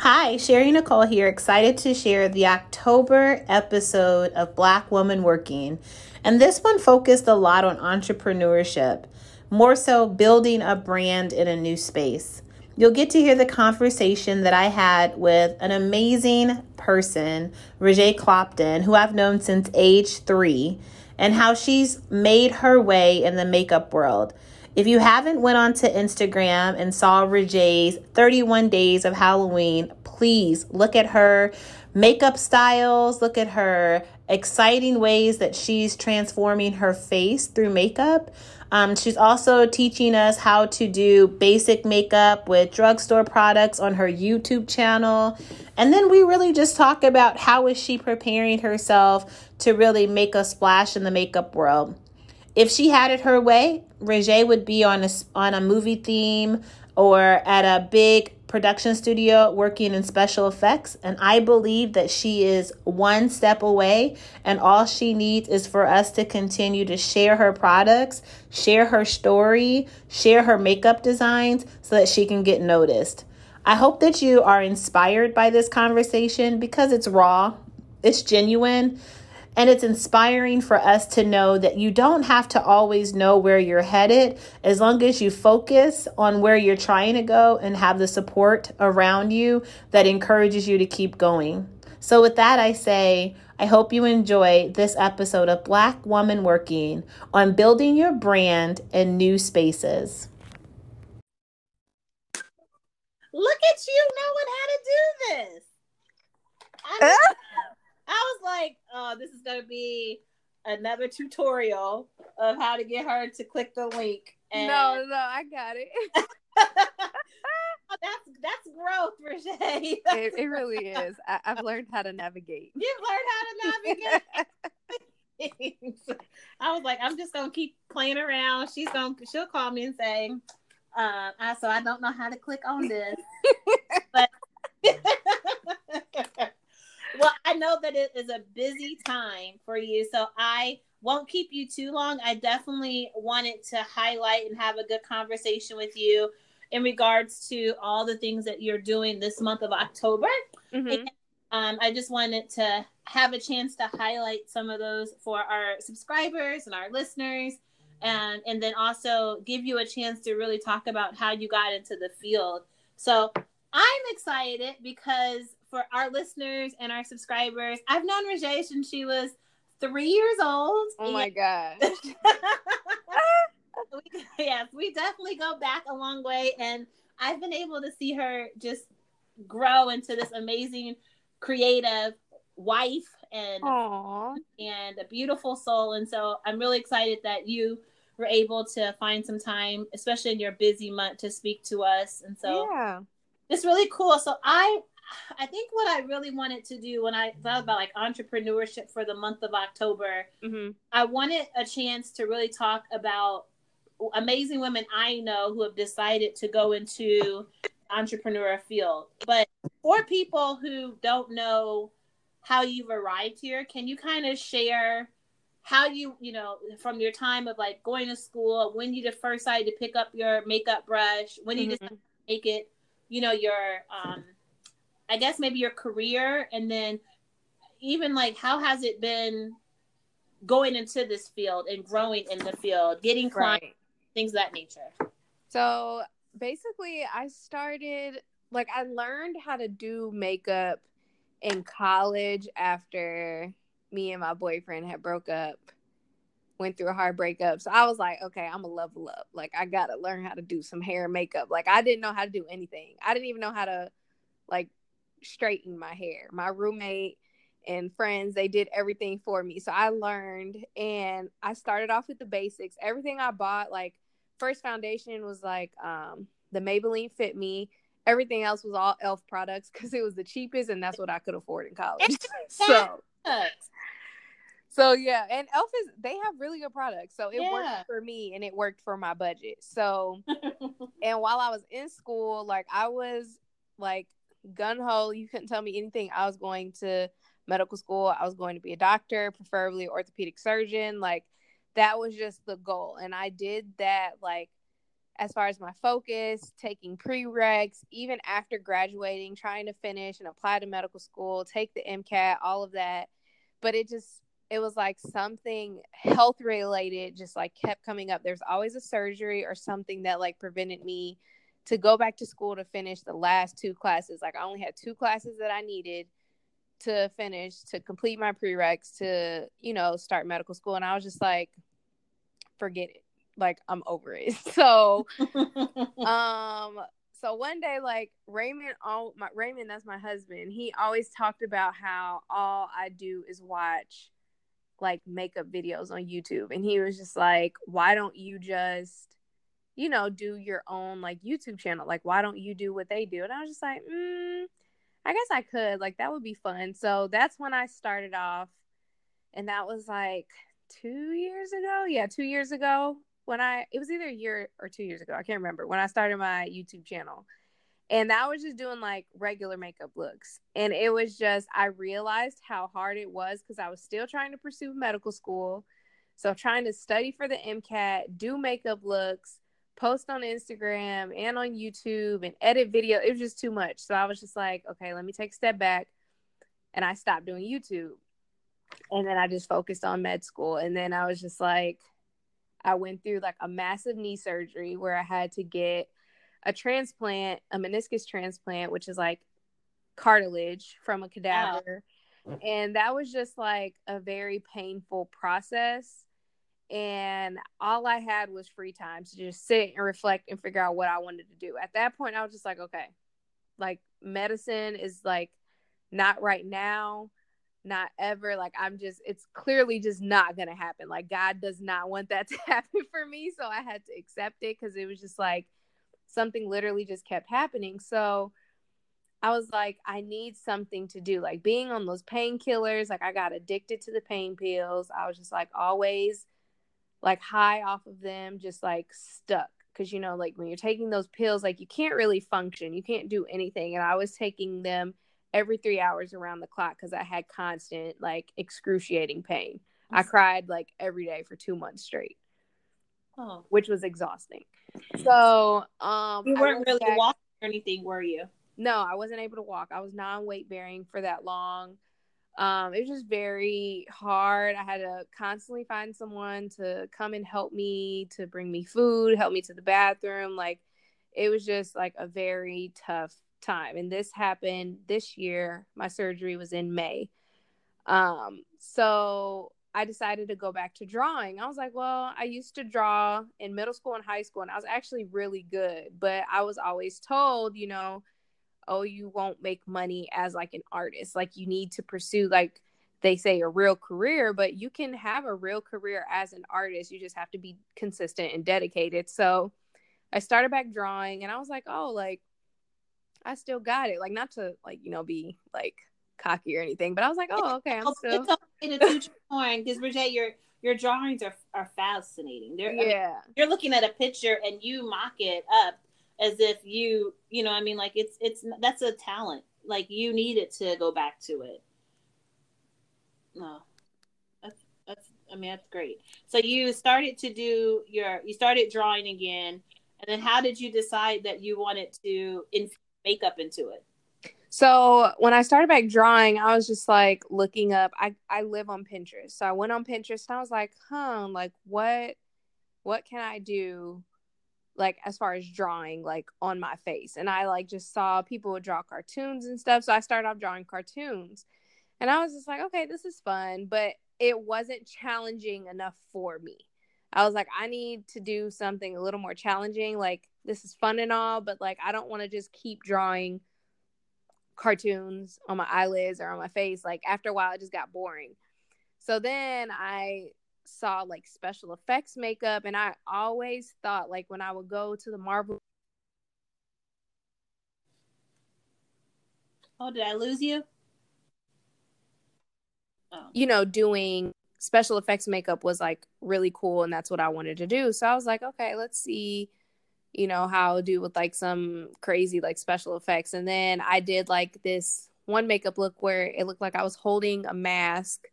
Hi, Sherry Nicole here, excited to share the October episode of Black Woman Working. And this one focused a lot on entrepreneurship, more so building a brand in a new space. You'll get to hear the conversation that I had with an amazing person, Rajay Clopton, who I've known since age three, and how she's made her way in the makeup world. If you haven't went onto Instagram and saw Rajay's 31 days of Halloween, please look at her makeup styles, look at her exciting ways that she's transforming her face through makeup. Um, she's also teaching us how to do basic makeup with drugstore products on her YouTube channel. And then we really just talk about how is she preparing herself to really make a splash in the makeup world. If she had it her way, Rajay would be on a, on a movie theme or at a big production studio working in special effects. And I believe that she is one step away, and all she needs is for us to continue to share her products, share her story, share her makeup designs so that she can get noticed. I hope that you are inspired by this conversation because it's raw, it's genuine. And it's inspiring for us to know that you don't have to always know where you're headed as long as you focus on where you're trying to go and have the support around you that encourages you to keep going. So, with that, I say, I hope you enjoy this episode of Black Woman Working on building your brand in new spaces. Look at you knowing how to do this. I I was like, oh, this is gonna be another tutorial of how to get her to click the link. And no, no, I got it. oh, that's that's growth, Rajay. it, it really is. I, have learned how to navigate. You've learned how to navigate. I was like, I'm just gonna keep playing around. She's gonna she'll call me and say, uh, I, so I don't know how to click on this. but well, I know that it is a busy time for you, so I won't keep you too long. I definitely wanted to highlight and have a good conversation with you in regards to all the things that you're doing this month of October. Mm-hmm. And, um, I just wanted to have a chance to highlight some of those for our subscribers and our listeners. And, and then also give you a chance to really talk about how you got into the field. So I'm excited because for our listeners and our subscribers, I've known Rajay since she was three years old. Oh my gosh. yes, we definitely go back a long way. And I've been able to see her just grow into this amazing creative wife and Aww. and a beautiful soul. And so I'm really excited that you were able to find some time, especially in your busy month, to speak to us. And so yeah. it's really cool. So I I think what I really wanted to do when I thought about like entrepreneurship for the month of October, mm-hmm. I wanted a chance to really talk about amazing women I know who have decided to go into entrepreneur field. But for people who don't know how you've arrived here, can you kind of share how you, you know, from your time of like going to school, when you first decided to pick up your makeup brush, when you mm-hmm. decided to make it, you know, your um I guess maybe your career and then even like how has it been going into this field and growing in the field, getting clients, right. things that nature. So basically I started like I learned how to do makeup in college after me and my boyfriend had broke up went through a hard breakup. So I was like, okay, I'm gonna level up. Like I gotta learn how to do some hair and makeup. Like I didn't know how to do anything. I didn't even know how to like straighten my hair. My roommate and friends, they did everything for me. So I learned and I started off with the basics. Everything I bought, like first foundation was like um the Maybelline Fit Me. Everything else was all elf products because it was the cheapest and that's what I could afford in college. so so yeah, and Elf is they have really good products. So it yeah. worked for me and it worked for my budget. So and while I was in school, like I was like gun. You couldn't tell me anything. I was going to medical school. I was going to be a doctor, preferably orthopedic surgeon. Like that was just the goal. And I did that like as far as my focus, taking prereqs, even after graduating, trying to finish and apply to medical school, take the MCAT, all of that. But it just, it was like something health related just like kept coming up. There's always a surgery or something that like prevented me to go back to school to finish the last two classes. Like I only had two classes that I needed to finish to complete my prereqs to, you know, start medical school. And I was just like, forget it like I'm over it. So um so one day like Raymond all my Raymond that's my husband, he always talked about how all I do is watch like makeup videos on YouTube and he was just like why don't you just you know do your own like YouTube channel like why don't you do what they do and I was just like mm, I guess I could like that would be fun so that's when I started off and that was like 2 years ago yeah 2 years ago when I it was either a year or two years ago, I can't remember, when I started my YouTube channel. And that was just doing like regular makeup looks. And it was just I realized how hard it was because I was still trying to pursue medical school. So trying to study for the MCAT, do makeup looks, post on Instagram and on YouTube and edit video. It was just too much. So I was just like, okay, let me take a step back. And I stopped doing YouTube. And then I just focused on med school. And then I was just like, I went through like a massive knee surgery where I had to get a transplant, a meniscus transplant, which is like cartilage from a cadaver. Wow. And that was just like a very painful process. And all I had was free time to just sit and reflect and figure out what I wanted to do. At that point, I was just like, okay, like medicine is like not right now not ever like i'm just it's clearly just not gonna happen. Like god does not want that to happen for me so i had to accept it because it was just like something literally just kept happening. So i was like i need something to do. Like being on those painkillers like i got addicted to the pain pills. I was just like always like high off of them just like stuck because you know like when you're taking those pills like you can't really function you can't do anything and i was taking them every three hours around the clock because I had constant, like, excruciating pain. I cried like every day for two months straight, oh. which was exhausting. So, um, you weren't really back... walking or anything, were you? No, I wasn't able to walk. I was non weight bearing for that long. Um, it was just very hard. I had to constantly find someone to come and help me, to bring me food, help me to the bathroom. Like, it was just like a very tough time. And this happened this year. My surgery was in may. Um so i decided to go back to drawing. I was like well i used to draw in middle school and high school and i was actually really good. But i was always told you know oh you won't make money as like an artist like you need to pursue like they say a real career but you can have a real career as an artist you just have to be consistent and dedicated so i started back drawing and i was like oh like I still got it. Like not to like you know be like cocky or anything, but I was like, oh okay, I'm still. It's okay to teach drawing because Bridget, your your drawings are are fascinating. They're yeah. I mean, you're looking at a picture and you mock it up as if you you know I mean like it's it's that's a talent. Like you needed to go back to it. No, that's that's I mean that's great. So you started to do your you started drawing again, and then how did you decide that you wanted to infuse makeup into it? So when I started back drawing, I was just like looking up. I I live on Pinterest, so I went on Pinterest and I was like, huh, like what what can I do like as far as drawing like on my face. And i like just saw people would draw cartoons and stuff. So i started off drawing cartoons. And i was just like okay this is fun but it wasn't challenging enough for me. I was like i need to do something a little more challenging. Like this is fun and all, but like I don't want to just keep drawing cartoons on my eyelids or on my face. Like after a while, it just got boring. So then I saw like special effects makeup, and I always thought like when I would go to the Marvel. Oh, did I lose you? Oh. You know, doing special effects makeup was like really cool, and that's what I wanted to do. So I was like, okay, let's see you know, how I'll do with like some crazy like special effects. And then I did like this one makeup look where it looked like I was holding a mask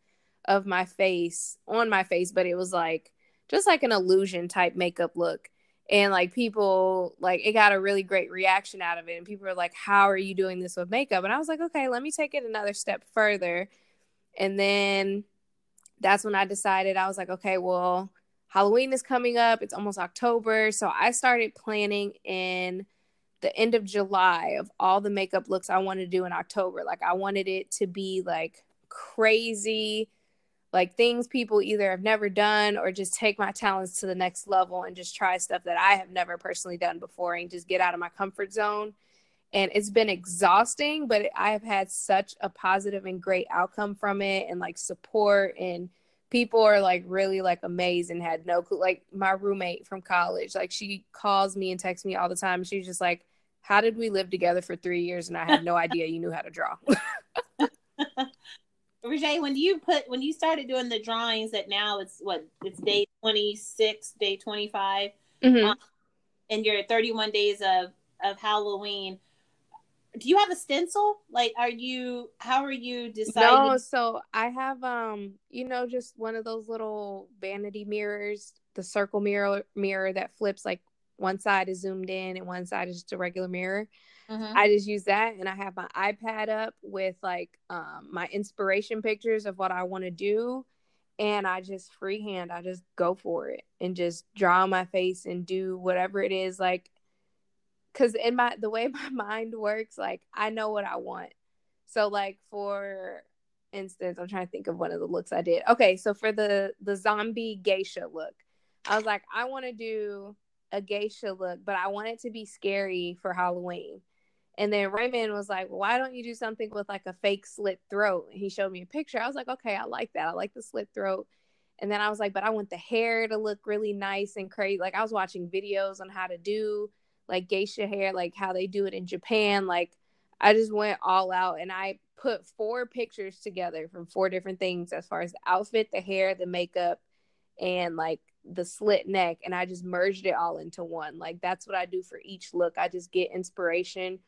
of my face on my face, but it was like just like an illusion type makeup look. and like people like it got a really great reaction out of it. And people were like how are you doing this with makeup? And i was like okay let me take it another step further. And then that's when i decided i was like okay well halloween is coming up. It's almost october. So i started planning in the end of july of all the makeup looks i wanted to do in october. Like i wanted it to be like crazy like things people either have never done or just take my talents to the next level and just try stuff that I have never personally done before and just get out of my comfort zone. And it's been exhausting, but I have had such a positive and great outcome from it and like support and people are like really like amazed and had no clue. Like my roommate from college, like she calls me and texts me all the time. She's just like, How did we live together for three years and I had no idea you knew how to draw? Rajay, when you put when you started doing the drawings that now it's what it's day 26 day 25 mm-hmm. um, and your 31 days of of halloween do you have a stencil? Like are you how are you deciding? No so i have um you know just one of those little vanity mirrors the circle mirror mirror that flips like one side is zoomed in and one side is just a regular mirror Mm-hmm. I just use that and I have my iPad up with like um, my inspiration pictures of what I want to do. And I just freehand, I just go for it and just draw my face and do whatever it is. Like, cause in my, the way my mind works, like I know what I want. So, like, for instance, I'm trying to think of one of the looks I did. Okay. So, for the, the zombie geisha look, I was like, I want to do a geisha look, but I want it to be scary for Halloween. And then Raymond was like, why don't you do something with like a fake slit throat? And he showed me a picture. I was like, okay, I like that. I like the slit throat. And then I was like, but I want the hair to look really nice and crazy. Like I was watching videos on how to do like geisha hair, like how they do it in Japan. Like I just went all out and I put four pictures together from four different things as far as the outfit, the hair, the makeup, and like the slit neck. And I just merged it all into one. Like that's what I do for each look. I just get inspiration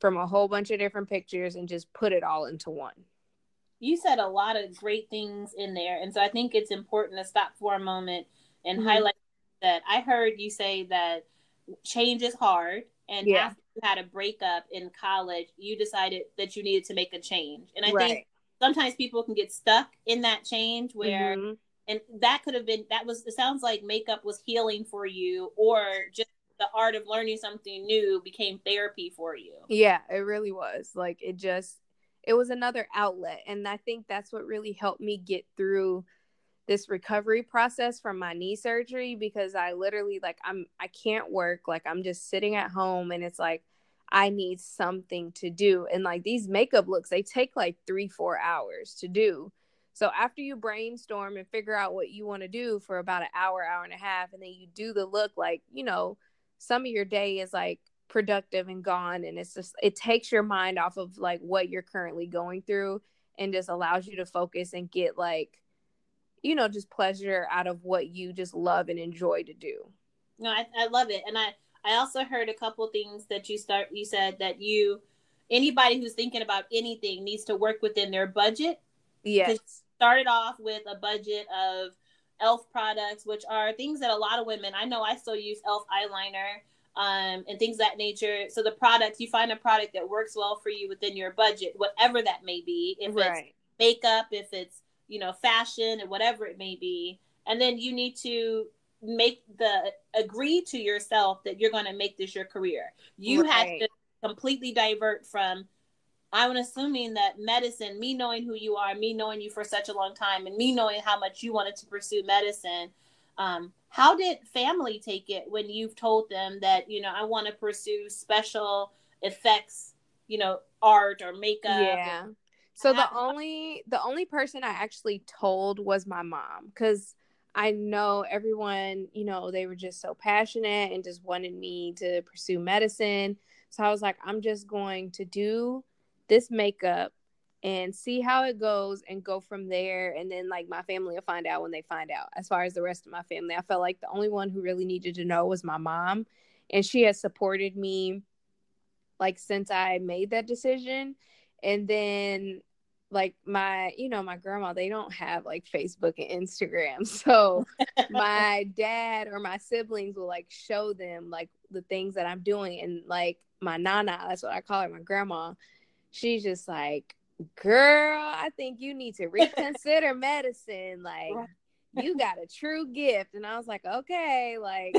from a whole bunch of different pictures and just put it all into one. You said a lot of great things in there. And so I think it's important to stop for a moment and mm-hmm. highlight that I heard you say that change is hard. And yeah. after you had a breakup in college, you decided that you needed to make a change. And I right. think sometimes people can get stuck in that change where mm-hmm. and that could have been that was it sounds like makeup was healing for you or just the art of learning something new became therapy for you. Yeah, it really was. Like it just it was another outlet and I think that's what really helped me get through this recovery process from my knee surgery because I literally like I'm I can't work like I'm just sitting at home and it's like I need something to do and like these makeup looks they take like 3 4 hours to do. So after you brainstorm and figure out what you want to do for about an hour hour and a half and then you do the look like, you know, some of your day is like productive and gone and it's just it takes your mind off of like what you're currently going through and just allows you to focus and get like you know just pleasure out of what you just love and enjoy to do. No I, I love it and i i also heard a couple things that you start you said that you anybody who's thinking about anything needs to work within their budget. Yes. Started off with a budget of elf products which are things that a lot of women i know i still use elf eyeliner um, and things that nature so the product you find a product that works well for you within your budget whatever that may be if right. it's makeup if it's you know fashion and whatever it may be and then you need to make the agree to yourself that you're going to make this your career you right. have to completely divert from I'm assuming that medicine, me knowing who you are, me knowing you for such a long time, and me knowing how much you wanted to pursue medicine, um, how did family take it when you've told them that you know I want to pursue special effects, you know, art or makeup? Yeah. So the only the only person I actually told was my mom because I know everyone, you know, they were just so passionate and just wanted me to pursue medicine. So I was like, I'm just going to do this makeup and see how it goes and go from there. And then like my family will find out when they find out. As far as the rest of my family i felt like the only one who really needed to know was my mom. And she has supported me like since i made that decision. And then like my you know my grandma they don't have like facebook and instagram. So my dad or my siblings will like show them like the things that i'm doing. And like my nana that's what i call her my grandma she's just like girl i think you need to reconsider medicine. Like you got a true gift. And i was like okay like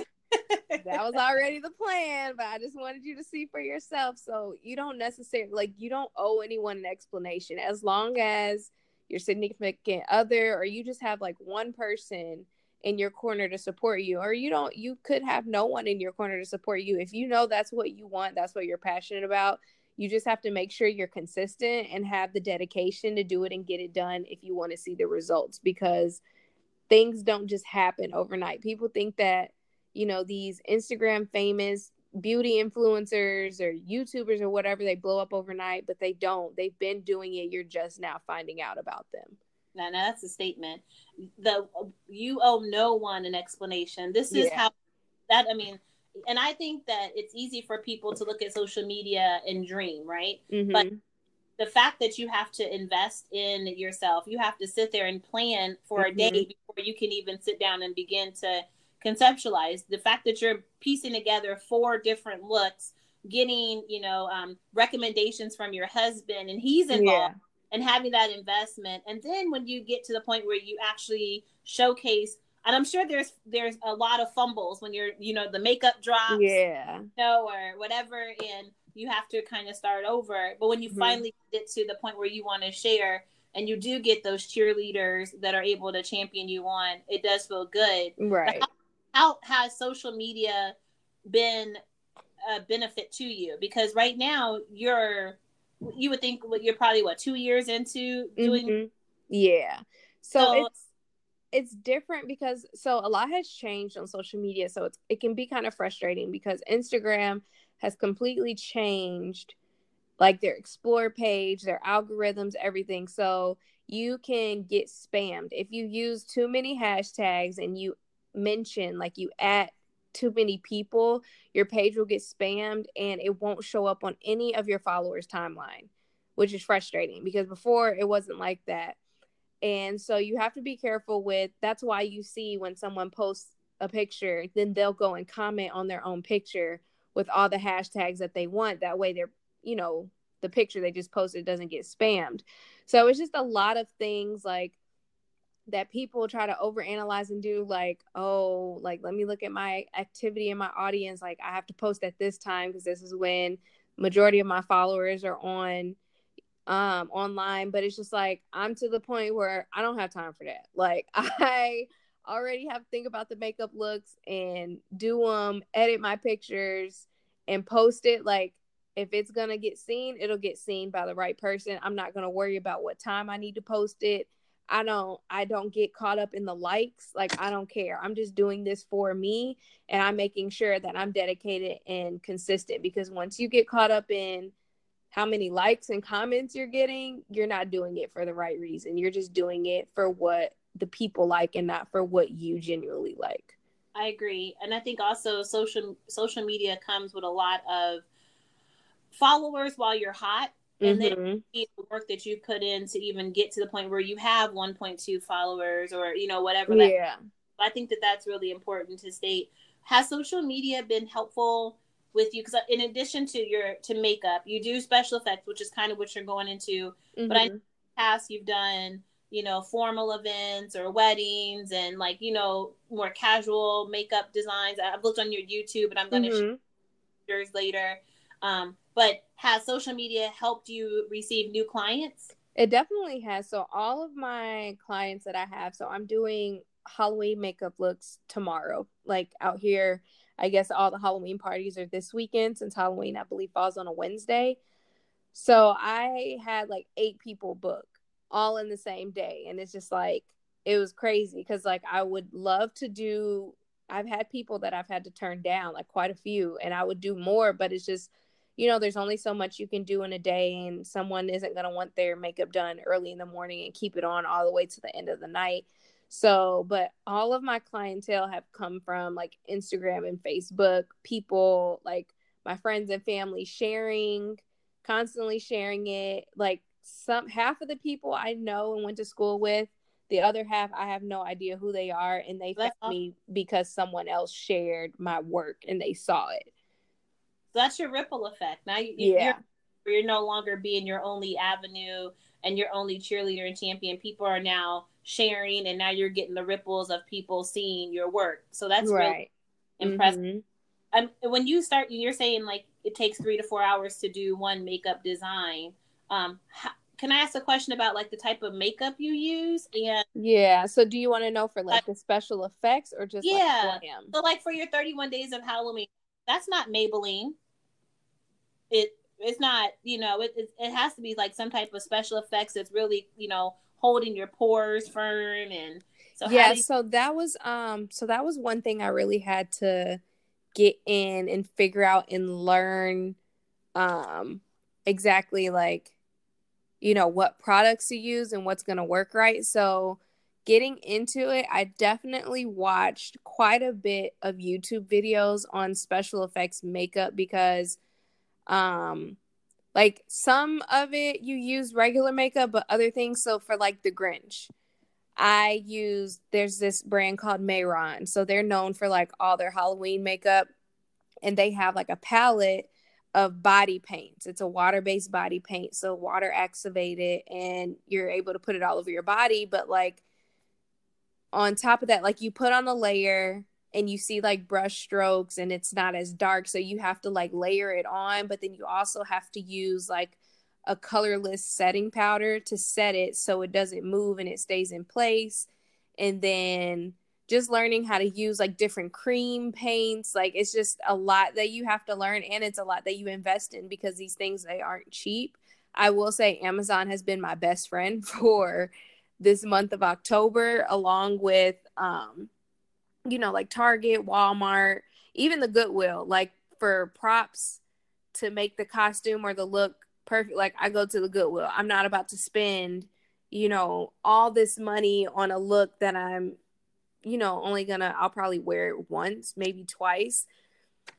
that was already the plan, but I just wanted you to see for yourself. So you don't necessarily like you don't owe anyone an explanation. As long as your significant other or you just have like one person in your corner to support you or you don't you could have no one in your corner to support you. If you know that's what you want that's what you're passionate about you just have to make sure you're consistent and have the dedication to do it and get it done if you want to see the results because things don't just happen overnight. People think that you know these instagram famous beauty influencers or youtubers or whatever they blow up overnight but they don't. They've been doing it you're just now finding out about them. Now, now that's a statement. The you owe no one an explanation. This is yeah. how that i mean and i think that it's easy for people to look at social media and dream right mm-hmm. but the fact that you have to invest in yourself you have to sit there and plan for mm-hmm. a day before you can even sit down and begin to conceptualize the fact that you're piecing together four different looks getting you know um, recommendations from your husband and he's involved yeah. and having that investment and then when you get to the point where you actually showcase and i'm sure there's there's a lot of fumbles when you're you know the makeup drops yeah you know, or whatever and you have to kind of start over but when you mm-hmm. finally get to the point where you want to share and you do get those cheerleaders that are able to champion you on it does feel good right how, how has social media been a benefit to you? Because right now you're you would think you're probably what two years into doing mm-hmm. yeah so, so, it's it's different because so a lot has changed on social media. So it's it can be kind of frustrating because instagram has completely changed like their explore page their algorithms everything. So you can get spammed. If you use too many hashtags and you mention like you at too many people, your page will get spammed and it won't show up on any of your followers' timeline, which is frustrating because before it wasn't like that. And so you have to be careful with that's why you see when someone posts a picture, then they'll go and comment on their own picture with all the hashtags that they want. That way they're, you know, the picture they just posted doesn't get spammed. So it's just a lot of things like that people try to overanalyze and do like oh like let me look at my activity in my audience like i have to post at this time because this is when majority of my followers are on um online but it's just like i'm to the point where i don't have time for that like i already have to think about the makeup looks and do them edit my pictures and post it like if it's gonna get seen it'll get seen by the right person i'm not gonna worry about what time i need to post it I don't I don't get caught up in the likes. Like I don't care. I'm just doing this for me and I'm making sure that I'm dedicated and consistent because once you get caught up in how many likes and comments you're getting, you're not doing it for the right reason. You're just doing it for what the people like and not for what you genuinely like. I agree. And I think also social social media comes with a lot of followers while you're hot and mm-hmm. then the work that you put in to even get to the point where you have 1.2 followers or you know whatever that yeah i think that that's really important to state has social media been helpful with you because in addition to your to makeup you do special effects which is kind of what you're going into mm-hmm. but i mm-hmm. past you've done you know formal events or weddings and like you know more casual makeup designs i've looked on your youtube and i'm going to mm-hmm. share yours later um, but has social media helped you receive new clients? It definitely has. So all of my clients that I have, so I'm doing Halloween makeup looks tomorrow. Like out here, I guess all the Halloween parties are this weekend since Halloween I believe falls on a Wednesday. So I had like eight people book all in the same day and it's just like it was crazy cuz like I would love to do I've had people that I've had to turn down like quite a few and I would do more but it's just you know, there's only so much you can do in a day, and someone isn't going to want their makeup done early in the morning and keep it on all the way to the end of the night. So, but all of my clientele have come from like Instagram and Facebook, people like my friends and family sharing, constantly sharing it. Like some half of the people I know and went to school with. The other half, I have no idea who they are, and they found me because someone else shared my work and they saw it. So that's your ripple effect. Now you, yeah. you're, you're no longer being your only avenue and your only cheerleader and champion. People are now sharing, and now you're getting the ripples of people seeing your work. So that's right. really impressive. Mm-hmm. Um, when you start, you're saying like it takes three to four hours to do one makeup design. Um, how, can I ask a question about like the type of makeup you use and yeah so do you want to know for like the special effects or just yeah like so like for your 31 days of halloween that's not maybelline it it's not you know it, it, it has to be like some type of special effects that's really you know holding your pores firm and so yeah you- so that was um so that was one thing i really had to get in and figure out and learn um exactly like you know what products to use and what's going to work right. So getting into it i definitely watched quite a bit of youtube videos on special effects makeup because um like some of it you use regular makeup but other things so for like the grinch i use there's this brand called Mehron so they're known for like all their halloween makeup and they have like a palette of body paints. It's a water based body paint. So water activated and you're able to put it all over your body. But like on top of that, like you put on a layer and you see like brush strokes and it's not as dark. So you have to like layer it on. But then you also have to use like a colorless setting powder to set it so it doesn't move and it stays in place. And then just learning how to use like different cream paints like it's just a lot that you have to learn and it's a lot that you invest in because these things they aren't cheap i will say amazon has been my best friend for this month of october along with um you know like target walmart even the goodwill like for props to make the costume or the look perfect like i go to the goodwill i'm not about to spend you know all this money on a look that i'm you know, only gonna, I'll probably wear it once, maybe twice.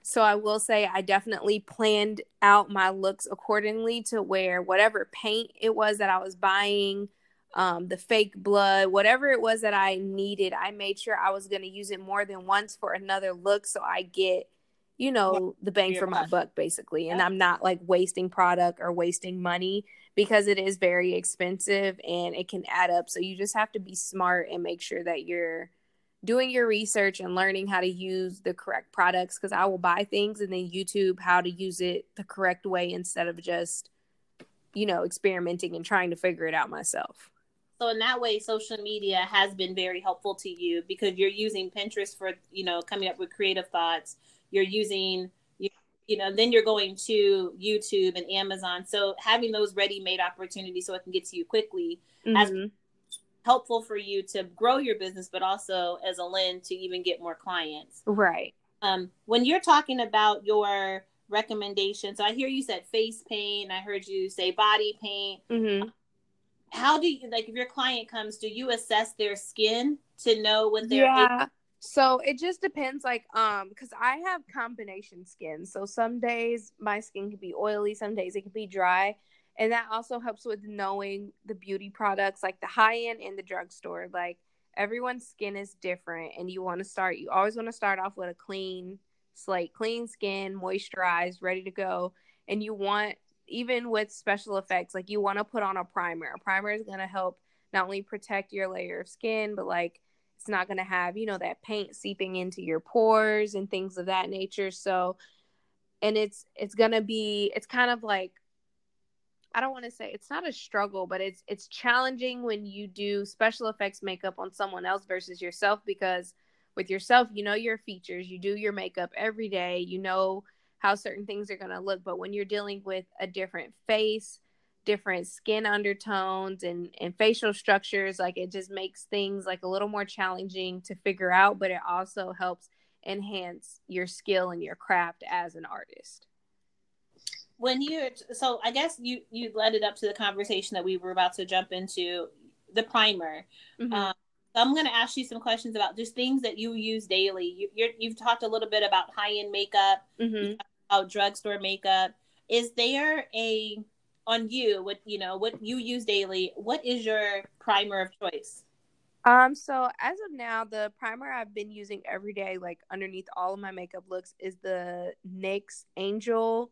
So I will say I definitely planned out my looks accordingly to wear whatever paint it was that I was buying, um, the fake blood, whatever it was that I needed. I made sure I was going to use it more than once for another look so I get, you know, the bang for my buck basically. And I'm not like wasting product or wasting money because it is very expensive and it can add up. So you just have to be smart and make sure that you're doing your research and learning how to use the correct products because I will buy things and then YouTube how to use it the correct way instead of just, you know, experimenting and trying to figure it out myself. So in that way, social media has been very helpful to you because you're using Pinterest for, you know, coming up with creative thoughts. You're using, you, you know, then you're going to YouTube and Amazon. So having those ready-made opportunities so it can get to you quickly mm-hmm. has helpful for you to grow your business, but also as a lend to even get more clients. Right. Um, when you're talking about your recommendations, so I hear you said face paint. I heard you say body paint. Mm-hmm. How do you like if your client comes? Do you assess their skin to know what they're? Yeah. So it just depends, like, um, because I have combination skin. So some days my skin can be oily, some days it can be dry and that also helps with knowing the beauty products like the high end and the drugstore like everyone's skin is different and you want to start you always want to start off with a clean slate clean skin moisturized ready to go and you want even with special effects like you want to put on a primer. A primer is going to help not only protect your layer of skin but like it's not going to have you know that paint seeping into your pores and things of that nature. So and it's it's going to be it's kind of like I don't want to say it's not a struggle, but it's it's challenging when you do special effects makeup on someone else versus yourself because with yourself, you know your features, you do your makeup every day, you know how certain things are going to look, but when you're dealing with a different face, different skin undertones and and facial structures, like it just makes things like a little more challenging to figure out, but it also helps enhance your skill and your craft as an artist when you so i guess you you led it up to the conversation that we were about to jump into the primer mm-hmm. um, i'm going to ask you some questions about just things that you use daily you, have talked a little bit about high-end makeup mm-hmm. about drugstore makeup is there a on you, what you know, what you use daily, what is your primer of choice? Um, so as of now, the primer I've been using every day, like underneath all of my makeup looks, is the NYX Angel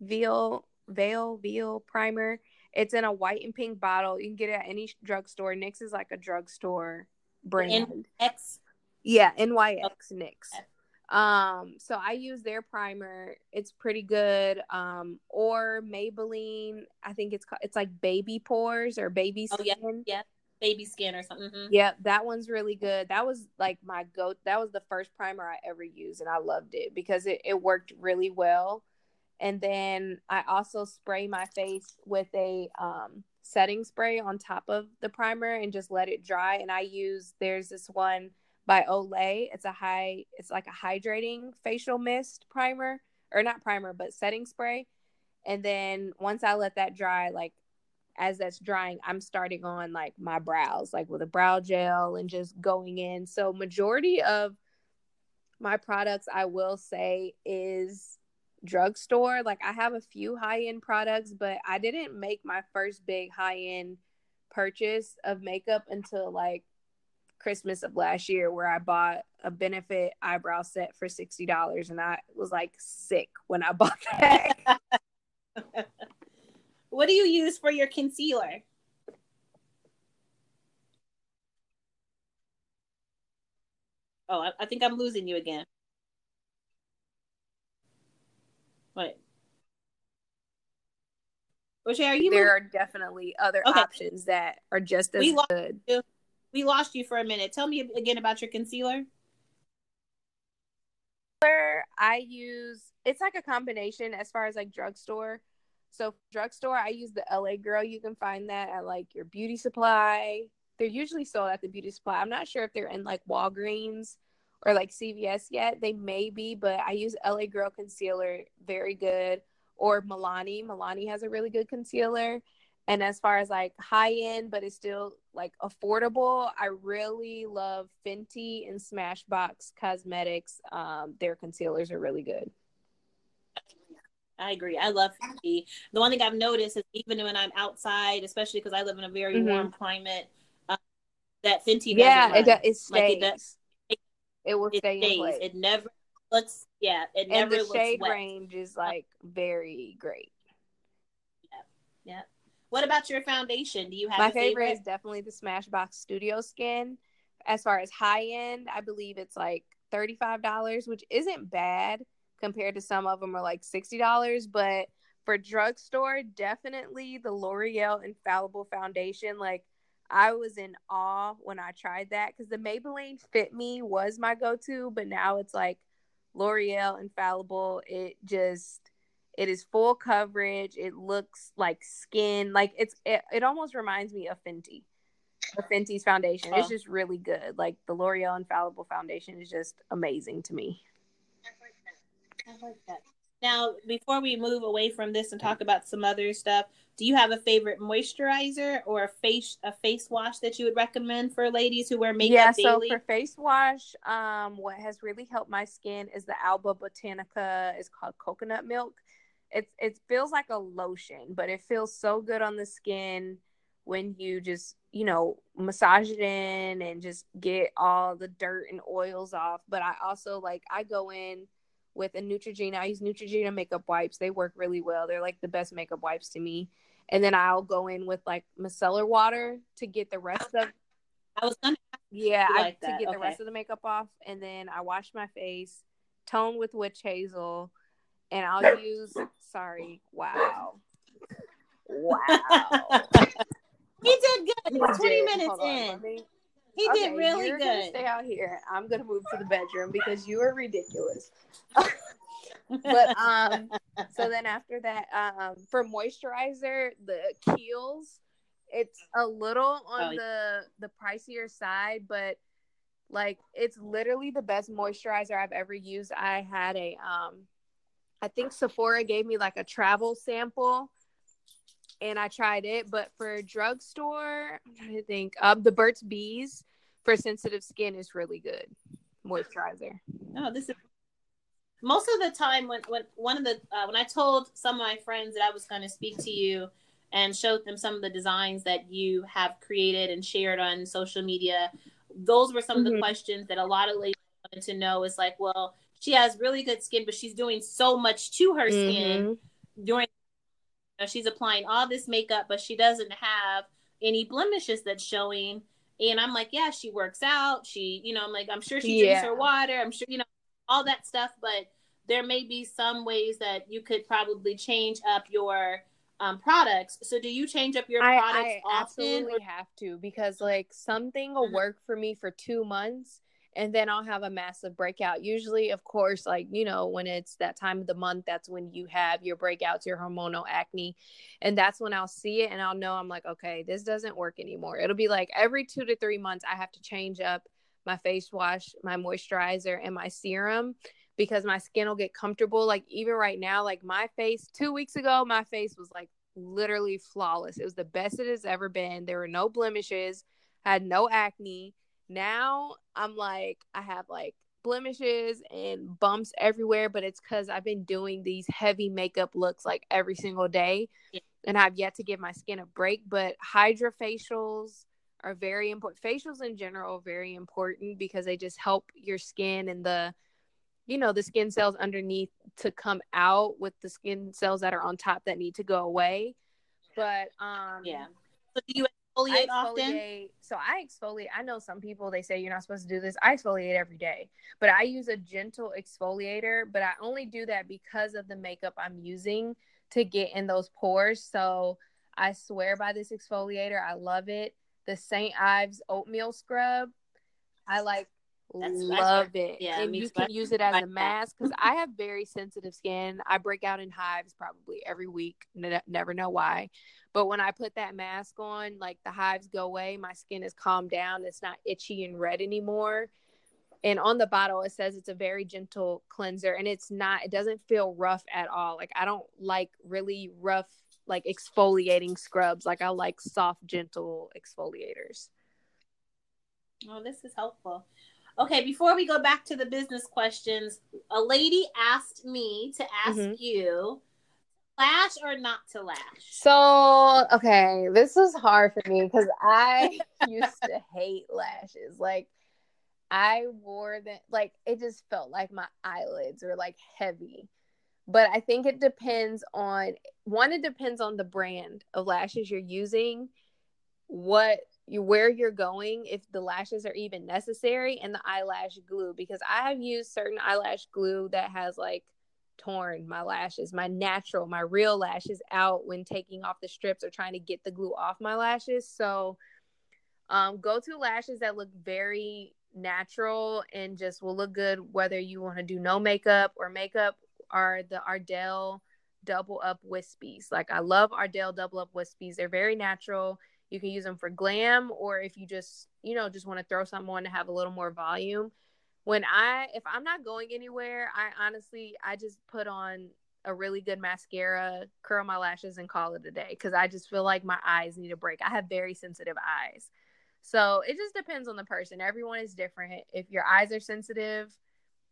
Veil Veil Veil Primer. It's in a white and pink bottle. You can get it at any drugstore. NYX is like a drugstore brand. NYX. Yeah, NYX NYX. Um, so I use their primer. It's pretty good. Um, or Maybelline. I think it's called, it's like baby pores or baby skin. Oh, yeah, yeah, baby skin or something. Mm-hmm. Yeah, that one's really good. That was like my go. That was the first primer I ever used, and I loved it because it, it worked really well. And then I also spray my face with a um, setting spray on top of the primer and just let it dry. And I use there's this one by Olay. It's a high, it's like a hydrating facial mist primer, or not primer, but setting spray. And then once I let that dry, like as that's drying, I'm starting on like my brows, like with a brow gel and just going in. So majority of my products, I will say, is drugstore. Like I have a few high end products, but I didn't make my first big high end purchase of makeup until like Christmas of last year where I bought a benefit eyebrow set for sixty dollars and I was like sick when I bought that. what do you use for your concealer? Oh, I, I think I'm losing you again. What? Which are you? There are definitely other okay. options that are just as we good. You we lost you for a minute. Tell me again about your concealer. I use it's like a combination as far as like drugstore. So drugstore, I use the LA Girl. You can find that at like your beauty supply. They're usually sold at the beauty supply. I'm not sure if they're in like Walgreens or like CVS yet. They may be, but I use LA Girl concealer, very good. Or Milani. Milani has a really good concealer. And as far as like high end, but it's still like affordable, I really love Fenty and Smashbox Cosmetics. Um, their concealers are really good. I agree. I love Fenty. The one thing I've noticed is even when I'm outside, especially because I live in a very mm-hmm. warm climate, uh, that Fenty yeah, it, it stays. Like it, does, it, will it stay stays. It never looks. Yeah, it never and the shade wet. range is like very great. Yeah, yeah. What about your foundation? Do you have my favorite? favorite? Is definitely the Smashbox Studio Skin. As far as high end, I believe it's like thirty five dollars, which isn't bad compared to some of them are like sixty dollars. But for drugstore, definitely the L'Oreal Infallible Foundation. Like I was in awe when I tried that because the Maybelline Fit Me was my go to, but now it's like L'Oreal Infallible. It just it is full coverage. It looks like skin. Like it's it, it almost reminds me of Fenty. Of Fenty's foundation. Oh. It's just really good. Like the L'Oreal Infallible Foundation is just amazing to me. I like that. Now, before we move away from this and talk about some other stuff, do you have a favorite moisturizer or a face a face wash that you would recommend for ladies who wear makeup yeah, daily? so for face wash, um, what has really helped my skin is the Alba Botanica. It's called coconut milk it's it feels like a lotion, but it feels so good on the skin when you just you know massage it in and just get all the dirt and oils off. But I also like I go in with a Neutrogena. I use Neutrogena makeup wipes. They work really well. They're like the best makeup wipes to me. And then I'll go in with like micellar water to get the rest of. I was gonna. Yeah, like I, to get okay. the rest of the makeup off, and then I wash my face, tone with witch hazel, and I'll use sorry, wow. Wow. he did good. He 20 did. minutes in. Me... He okay, did really you're good. Stay out here. I'm gonna move to the bedroom because you are ridiculous. but um so then after that, um for moisturizer, the Kiehl's, it's a little on oh, the the pricier side, but like it's literally the best moisturizer I've ever used. I had a um I think Sephora gave me like a travel sample and I tried it. But for drugstore, I'm trying to think. Um, the Burt's Bees for sensitive skin is really good moisturizer. Oh, this is most of the time when when one of the uh, when I told some of my friends that I was going to speak to you and showed them some of the designs that you have created and shared on social media. Those were some mm-hmm. of the mm-hmm. questions that a lot of ladies wanted to know. Is like, well, she has really good skin, but she's doing so much to her mm-hmm. skin during. She's applying all this makeup, but she doesn't have any blemishes that's showing. And I'm like, yeah, she works out. She, you know, I'm like, I'm sure she drinks her water. I'm sure, you know, all that stuff. But there may be some ways that you could probably change up your um, products. So do you change up your products I, I often? absolutely have to because like something will mm-hmm. work for me for two months and then I'll have a massive breakout. Usually, of course, like you know, when it's that time of the month, that's when you have your breakouts, your hormonal acne, and that's when I'll see it and I'll know I'm like, okay, this doesn't work anymore. It'll be like every two to three months, I have to change up my face wash, my moisturizer, and my serum because my skin will get comfortable. Like even right now, like my face two weeks ago, my face was like literally flawless. It was the best it has ever been. There were no blemishes, had no acne. Now I'm like, I have like blemishes and bumps everywhere, but it's because I've been doing these heavy makeup looks like every single day. Yeah. And I've yet to give my skin a break. But hydrofacials are very important. Facials in general are very important because they just help your skin and the you know the skin cells underneath to come out with the skin cells that are on top that need to go away but um yeah so do you exfoliate, exfoliate often so i exfoliate i know some people they say you're not supposed to do this i exfoliate every day but i use a gentle exfoliator but i only do that because of the makeup i'm using to get in those pores so i swear by this exfoliator i love it the st ives oatmeal scrub i like that's, love it. Yeah, and you can use it as a mask because I have very sensitive skin. I break out in hives probably every week. N- never know why, but when I put that mask on, like the hives go away. My skin is calmed down. It's not itchy and red anymore. And on the bottle, it says it's a very gentle cleanser, and it's not. It doesn't feel rough at all. Like I don't like really rough, like exfoliating scrubs. Like I like soft, gentle exfoliators. Oh, this is helpful. Okay, before we go back to the business questions, a lady asked me to ask mm-hmm. you lash or not to lash. So, okay, this is hard for me because I used to hate lashes. Like, I wore them, like, it just felt like my eyelids were like heavy. But I think it depends on one, it depends on the brand of lashes you're using, what you where you're going if the lashes are even necessary and the eyelash glue because I have used certain eyelash glue that has like torn my lashes, my natural, my real lashes out when taking off the strips or trying to get the glue off my lashes. So um go to lashes that look very natural and just will look good whether you want to do no makeup or makeup are the Ardell double up wispies. Like I love Ardell double up wispies. They're very natural you can use them for glam or if you just, you know, just want to throw something on to have a little more volume. When I if I'm not going anywhere, I honestly I just put on a really good mascara, curl my lashes and call it a day cuz I just feel like my eyes need a break. I have very sensitive eyes. So, it just depends on the person. Everyone is different. If your eyes are sensitive,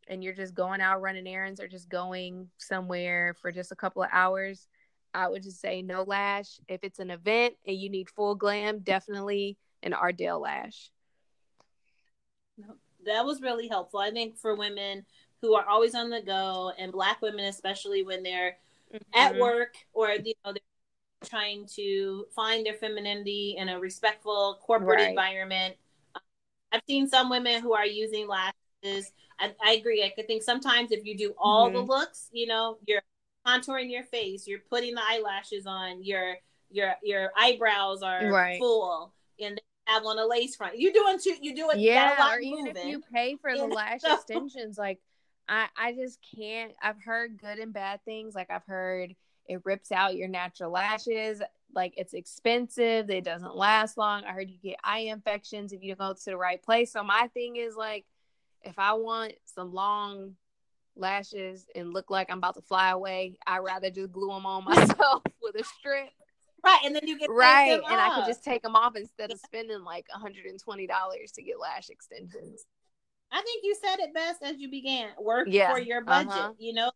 and you're just going out running errands or just going somewhere for just a couple of hours, I would just say no lash. If it's an event and you need full glam, definitely an Ardell lash. That was really helpful. I think for women who are always on the go and black women especially when they're mm-hmm. at work or you know they're trying to find their femininity in a respectful corporate right. environment. I've seen some women who are using lashes. I, I agree. I think sometimes if you do all mm-hmm. the looks, you know, you're contouring your face, you're putting the eyelashes on, your your your eyebrows are right. full, and have on a lace front. You're doing too. You do it. Yeah, or even moving. if you pay for the lash so, extensions, like I I just can't. I've heard good and bad things. Like I've heard it rips out your natural lashes. Like it's expensive. It doesn't last long. I heard you get eye infections if you don't go to the right place. So my thing is like, if I want some long lashes and look like I'm about to fly away, I'd rather just glue them on myself with a strip. Right, and then you get right, and I could just take them off instead of spending like $120 to get lash extensions. I think you said it best as you began. Work yeah. for your budget. Uh-huh. You know,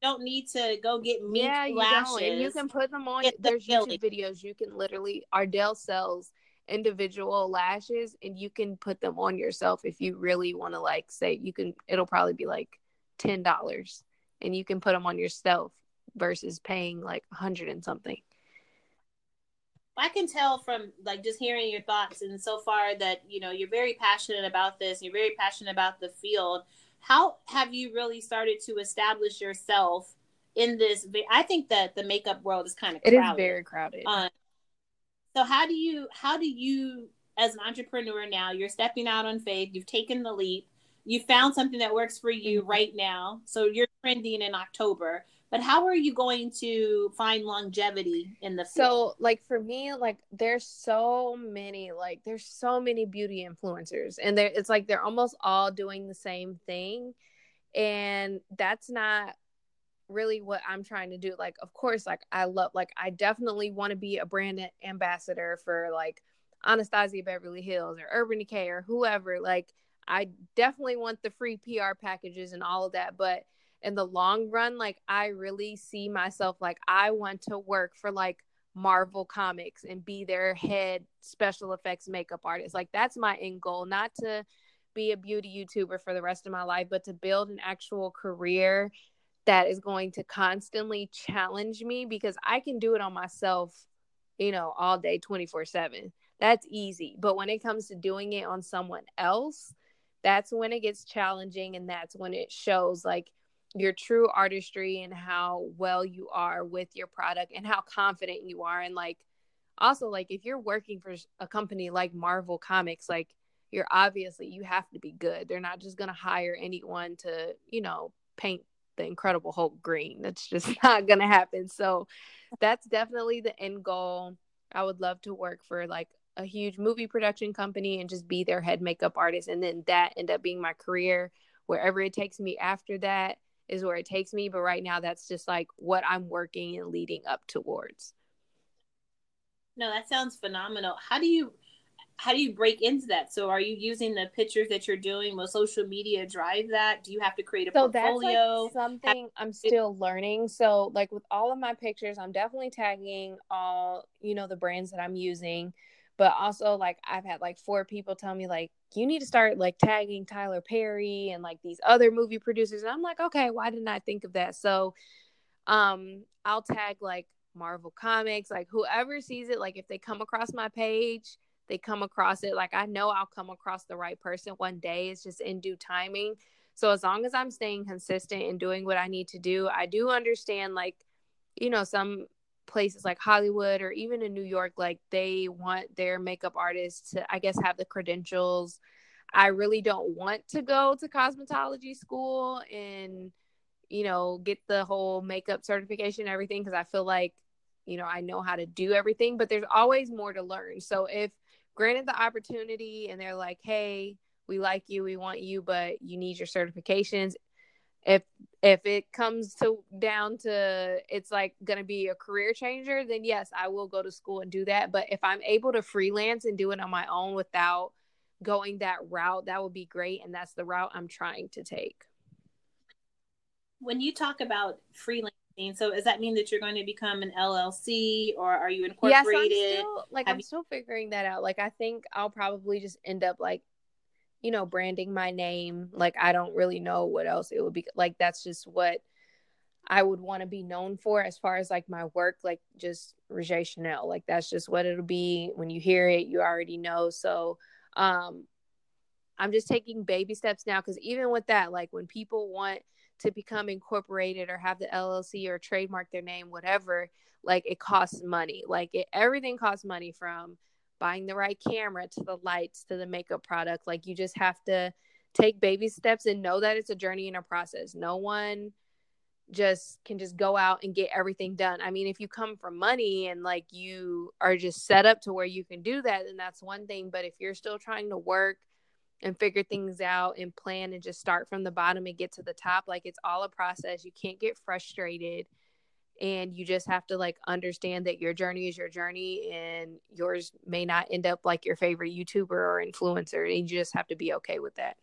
don't need to go get mink yeah, you lashes. Don't. And you can put them on. There's the YouTube videos. You can literally Ardell sells individual lashes, and you can put them on yourself if you really want to. Like, say you can. It'll probably be like ten dollars, and you can put them on yourself versus paying like a hundred and something. I can tell from like just hearing your thoughts and so far that you know you're very passionate about this. You're very passionate about the field how have you really started to establish yourself in this i think that the makeup world is kind of crowded. it is very crowded um, so how do you how do you as an entrepreneur now you're stepping out on faith you've taken the leap you found something that works for you mm-hmm. right now so you're trending in october but how are you going to find longevity in the field? so like for me like there's so many like there's so many beauty influencers and there it's like they're almost all doing the same thing and that's not really what i'm trying to do like of course like i love like i definitely want to be a brand ambassador for like anastasia beverly hills or urban decay or whoever like i definitely want the free pr packages and all of that but in the long run, like I really see myself like I want to work for like Marvel Comics and be their head special effects makeup artist. Like that's my end goal, not to be a beauty YouTuber for the rest of my life, but to build an actual career that is going to constantly challenge me because I can do it on myself, you know, all day 24/7. That's easy. But when it comes to doing it on someone else, that's when it gets challenging and that's when it shows like your true artistry and how well you are with your product and how confident you are and like also like if you're working for a company like Marvel Comics like you're obviously you have to be good. They're not just going to hire anyone to, you know, paint the Incredible Hulk green. That's just not going to happen. So that's definitely the end goal. I would love to work for like a huge movie production company and just be their head makeup artist and then that end up being my career wherever it takes me after that is where it takes me. But right now, that's just like what I'm working and leading up towards. No, that sounds phenomenal. How do you how do you break into that? So are you using the pictures that you're doing? Will social media drive that? Do you have to create a so portfolio? That's like something I'm still learning. So like with all of my pictures, I'm definitely tagging all, you know, the brands that I'm using. But also like I've had like four people tell me like you need to start like tagging Tyler Perry and like these other movie producers. And I'm like, okay, why didn't I think of that? So um I'll tag like Marvel Comics, like whoever sees it, like if they come across my page, they come across it, like I know I'll come across the right person one day. It's just in due timing. So as long as I'm staying consistent and doing what I need to do, I do understand like, you know, some places like Hollywood or even in New York, like they want their makeup artists to, I guess, have the credentials. I really don't want to go to cosmetology school and, you know, get the whole makeup certification, everything, because I feel like, you know, I know how to do everything, but there's always more to learn. So if granted the opportunity and they're like, hey, we like you, we want you, but you need your certifications, if if it comes to down to it's like going to be a career changer then yes i will go to school and do that. But if i'm able to freelance and do it on my own without going that route that would be great and that's the route i'm trying to take. When you talk about freelancing so does that mean that you're going to become an llc or are you incorporated yes, I'm still, like Have i'm you... still figuring that out. Like i think i'll probably just end up like you know, branding my name. Like I don't really know what else it would be like that's just what I would want to be known for as far as like my work, like just Rajay Chanel. Like that's just what it'll be. When you hear it, you already know. So um I'm just taking baby steps now because even with that, like when people want to become incorporated or have the LLC or trademark their name, whatever, like it costs money. Like it, everything costs money from buying the right camera to the lights to the makeup product. Like you just have to take baby steps and know that it's a journey and a process. No one just can just go out and get everything done. I mean, if you come from money and like you are just set up to where you can do that, then that's one thing. But if you're still trying to work and figure things out and plan and just start from the bottom and get to the top, like it's all a process. You can't get frustrated and you just have to like understand that your journey is your journey and yours may not end up like your favorite youtuber or influencer and you just have to be okay with that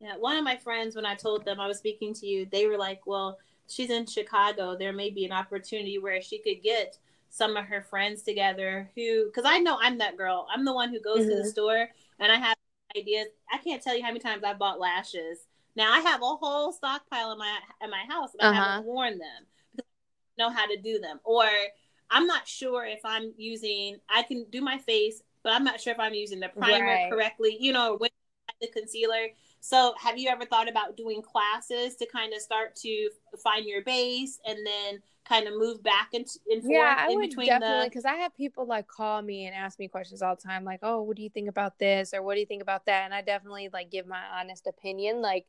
Yeah, one of my friends, when I told them I was speaking to you, they were like, "Well, she's in Chicago. There may be an opportunity where she could get some of her friends together who, because I know I'm that girl. I'm the one who goes mm-hmm. to the mm-hmm. store and I have ideas. I can't tell you how many times I bought lashes. Now I have a whole stockpile in my in my house, but uh-huh. I haven't worn them. Because I know how to do them, or I'm not sure if I'm using. I can do my face, but I'm not sure if I'm using the primer right. correctly. You know, with the concealer. So, have you ever thought about doing classes to kind of start to find your base and then kind of move back and, and yeah, I in would definitely because the... I have people like call me and ask me questions all the time, like, "Oh, what do you think about this?" or "What do you think about that?" And I definitely like give my honest opinion. Like,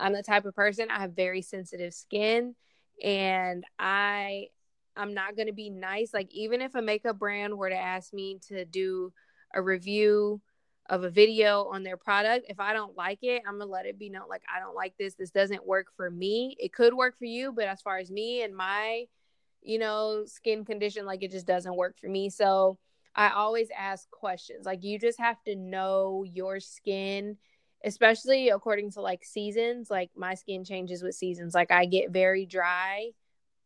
I'm the type of person I have very sensitive skin, and I I'm not gonna be nice. Like, even if a makeup brand were to ask me to do a review of a video on their product. If I don't like it, I'm gonna let it be known like I don't like this. This doesn't work for me. It could work for you, but as far as me and my, you know, skin condition, like it just doesn't work for me. So I always ask questions. Like you just have to know your skin, especially according to like seasons. Like my skin changes with seasons. Like I get very dry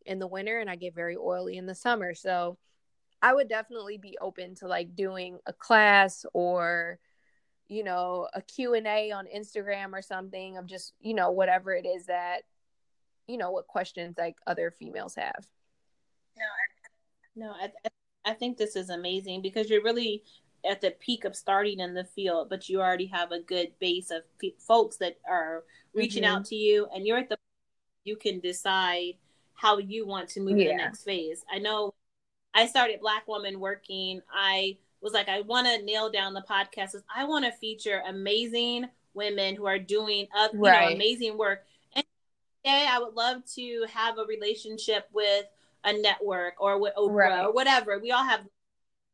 in the winter and I get very oily in the summer. So I would definitely be open to like doing a class or you know a q&a on instagram or something of just you know whatever it is that you know what questions like other females have no no I, I think this is amazing because you're really at the peak of starting in the field but you already have a good base of folks that are reaching mm-hmm. out to you and you're at the you can decide how you want to move yeah. to the next phase i know i started black woman working i was like, I want to nail down the podcast. I want to feature amazing women who are doing uh, you know, amazing work. And today, I would love to have a relationship with a network or with Oprah right. or whatever. We all have,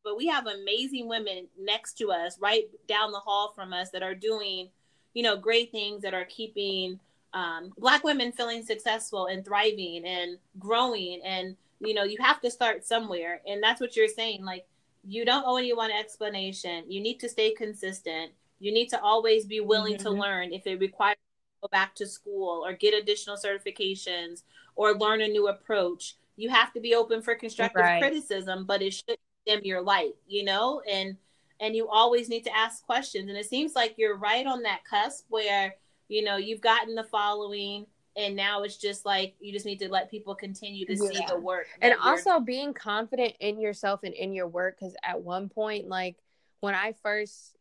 but we have amazing women next to us, right down the hall from us, that are doing, you know, great things that are keeping um, Black women feeling successful and thriving and growing. And you know, you have to start somewhere, and that's what you're saying. Like you don't owe anyone an explanation. You need to stay consistent. You need to always be willing mm-hmm. to learn if it requires go back to school or get additional certifications or learn a new approach. You have to be open for constructive right. criticism, but it should dim your light, you know? And and you always need to ask questions. And it seems like you're right on that cusp where, you know, you've gotten the following, and now it's just like you just need to let people continue to yeah. see the work and also being confident in yourself and in your work because at one point like when i first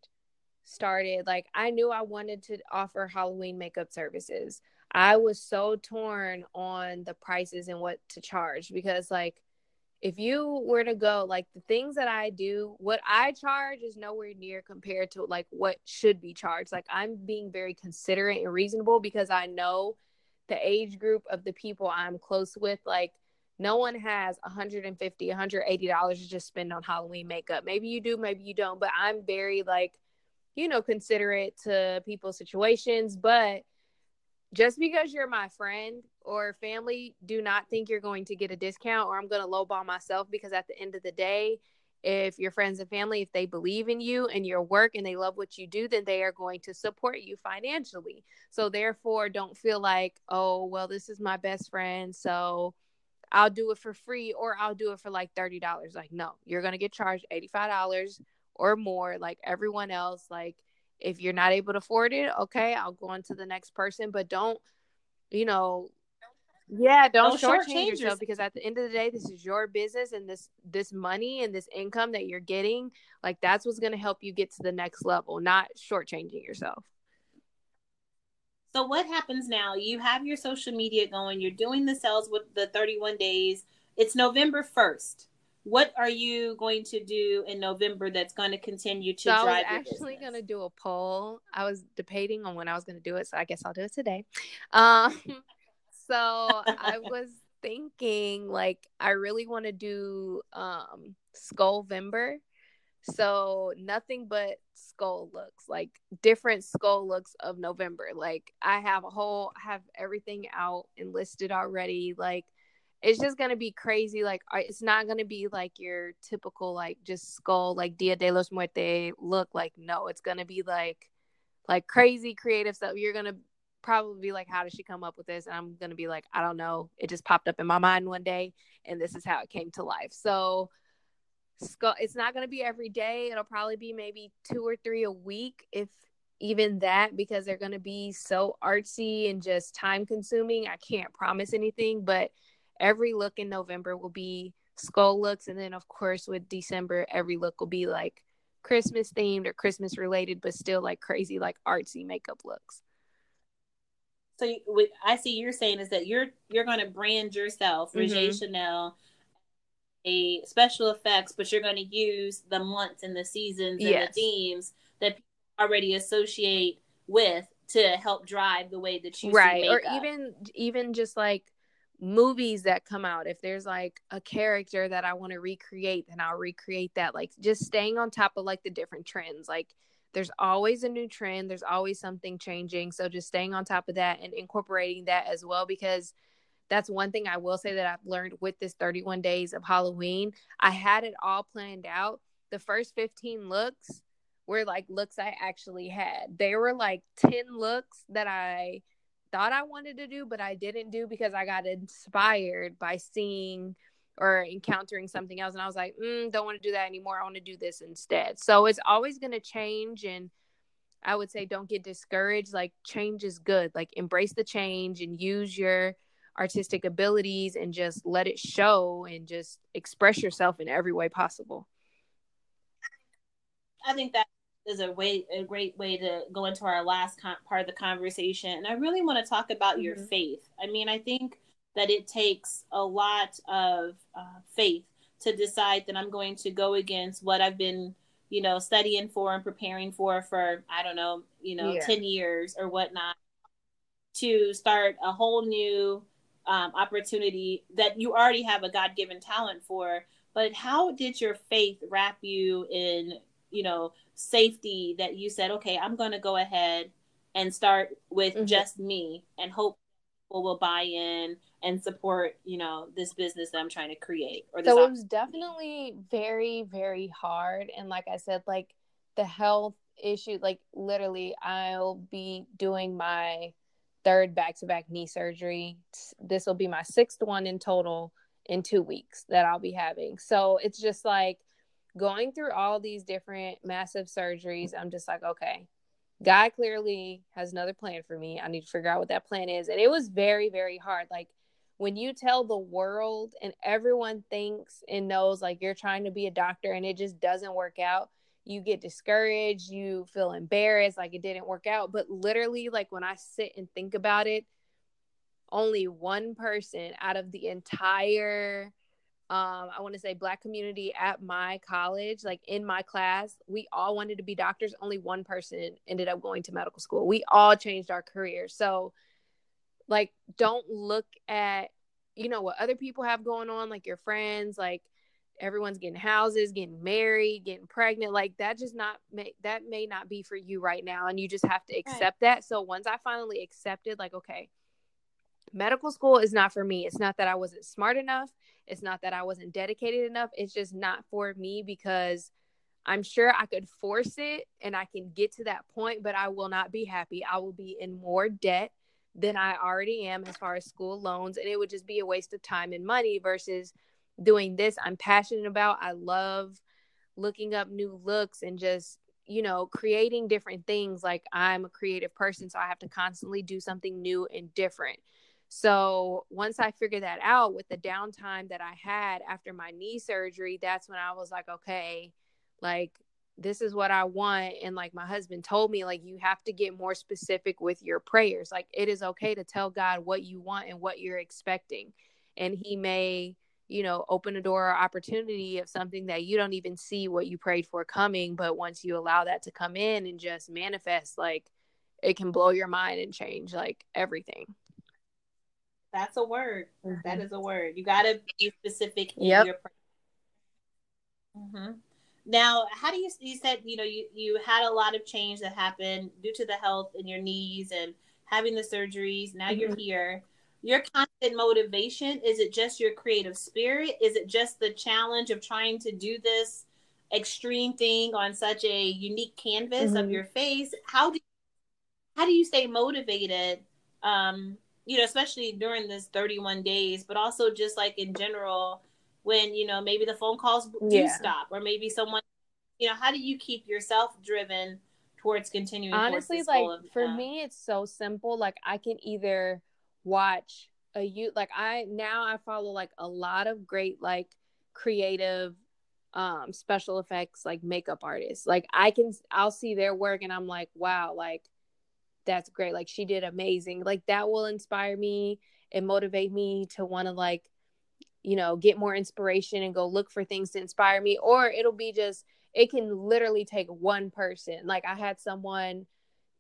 started like i knew i wanted to offer halloween makeup services i was so torn on the prices and what to charge because like if you were to go like the things that i do what i charge is nowhere near compared to like what should be charged. Like i'm being very considerate and reasonable because i know the age group of the people I'm close with, like no one has 150 180 dollars to just spend on halloween makeup. Maybe you do maybe you don't but i'm very like you know considerate to people's situations. But just because you're my friend or family do not think you're going to get a discount or i'm going to lowball myself because at the end of the day if your friends and family if they believe in you and your work and they love what you do then they are going to support you financially. So therefore don't feel like oh well this is my best friend so i'll do it for free or i'll do it for like $30 like no you're going to get charged $85 or more like everyone else. Like if you're not able to afford it okay i'll go on to the next person but don't you know yeah don't, don't shortchange yourself, yourself. because at the end of the day this is your business and this this money and this income that you're getting like that's what's going to help you get to the next level not shortchanging yourself. So what happens now? You have your social media going you're doing the sales with the 31 days. It's november 1st what are you going to do in November that's going to continue to so drive? I was actually going to do a poll. I was debating on when I was going to do it, so I guess I'll do it today. Um, so I was thinking like I really want to do um Skullvember. So nothing but skull looks, like different skull looks of November. Like I have a whole have everything out and listed already. Like it's just gonna be crazy. Like it's not gonna be like your typical like just skull like Dia de los Muertos look. Like no, it's gonna be like like crazy creative stuff. You're gonna probably be like, How did she come up with this? And I'm gonna be like, I don't know. It just popped up in my mind one day and this is how it came to life. So skull. it's not gonna be every day. It'll probably be maybe two or three a week, if even that, because they're gonna be so artsy and just time consuming. I can't promise anything, but every look in November will be skull looks and then of course with December every look will be like Christmas themed or Christmas related, but still like crazy, like artsy makeup looks. So what I see you're saying is that you're you're going to brand yourself, mm hmm Chanel, a special effects, but you're going to use the months and the seasons and yes. the themes that people already associate with to help drive the way that you right, or even even just like movies that come out if there's like a character that i want to recreate then i'll recreate that like just staying on top of like the different trends like there's always a new trend there's always something changing so just staying on top of that and incorporating that as well because that's one thing i will say that i've learned with this 31 days of halloween i had it all planned out. The first 15 looks were like looks i actually had. They were like 10 looks that i thought I wanted to do, but I didn't do because I got inspired by seeing or encountering something else. And I was like, mm, don't want to do that anymore. I want to do this instead. So it's always going to change. And I would say, don't get discouraged. Like, change is good. Like, embrace the change and use your artistic abilities and just let it show and just express yourself in every way possible. I think that is a way a great way to go into our last con- part of the conversation and i really want to talk about mm-hmm. your faith i mean i think that it takes a lot of uh, faith to decide that i'm going to go against what i've been you know studying for and preparing for for i don't know you know yeah. 10 years or whatnot to start a whole new um, opportunity that you already have a god-given talent for but how did your faith wrap you in you know safety that you said okay i'm going to go ahead and start with mm-hmm. just me and hope people will buy in and support you know this business that i'm trying to create or so it was definitely very very hard. And like i said like the health issue like literally i'll be doing my third back-to-back knee surgery. This will be my sixth one in total in two weeks that i'll be having. So it's just like going through all these different massive surgeries, I'm just like, okay, God clearly has another plan for me. I need to figure out what that plan is. And it was very, very hard. Like when you tell the world and everyone thinks and knows like you're trying to be a doctor and it just doesn't work out, you get discouraged, you feel embarrassed, like it didn't work out. But literally, like when I sit and think about it, only one person out of the entire um, I want to say black community at my college, like in my class, we all wanted to be doctors. Only one person ended up going to medical school. We all changed our careers. So, like, don't look at, you know, what other people have going on, like your friends, like everyone's getting houses, getting married, getting pregnant. Like that just not may that may not be for you right now. And you just have to accept right. that. So once I finally accepted, like, okay, medical school is not for me. It's not that I wasn't smart enough it's not that I wasn't dedicated enough. It's just not for me because I'm sure I could force it and I can get to that point, but I will not be happy. I will be in more debt than I already am as far as school loans. And it would just be a waste of time and money versus doing this I'm passionate about. I love looking up new looks and just, you know, creating different things. Like I'm a creative person, so I have to constantly do something new and different. So once I figured that out with the downtime that I had after my knee surgery, that's when I was like, okay, like this is what I want. And like my husband told me, like, you have to get more specific with your prayers. Like, it is okay to tell God what you want and what you're expecting. And He may, you know, open a door or opportunity of something that you don't even see what you prayed for coming. But once you allow that to come in and just manifest, like, it can blow your mind and change like everything. That's a word. Mm-hmm. That is a word. You got to be specific in yep. your. Mm-hmm. Now, how do you? You said you know you you had a lot of change that happened due to the health in your knees and having the surgeries. Now mm-hmm. you're here. Your constant motivation is it just your creative spirit? Is it just the challenge of trying to do this extreme thing on such a unique canvas of mm-hmm. your face? How do you, how do you stay motivated um, you know, especially during this 31 days, but also just like in general, when, you know, maybe the phone calls do yeah. stop or maybe someone, you know, how do you keep yourself driven towards continuing? Honestly, towards like of, for uh, me, it's so simple. Like I can either watch a you like I now I follow like a lot of great like creative um special effects like makeup artists like i can i'll see their work and i'm like wow like that's great. Like she did amazing. Like that will inspire me and motivate me to want to like you know get more inspiration and go look for things to inspire me. Or it'll be just it can literally take one person. Like i had someone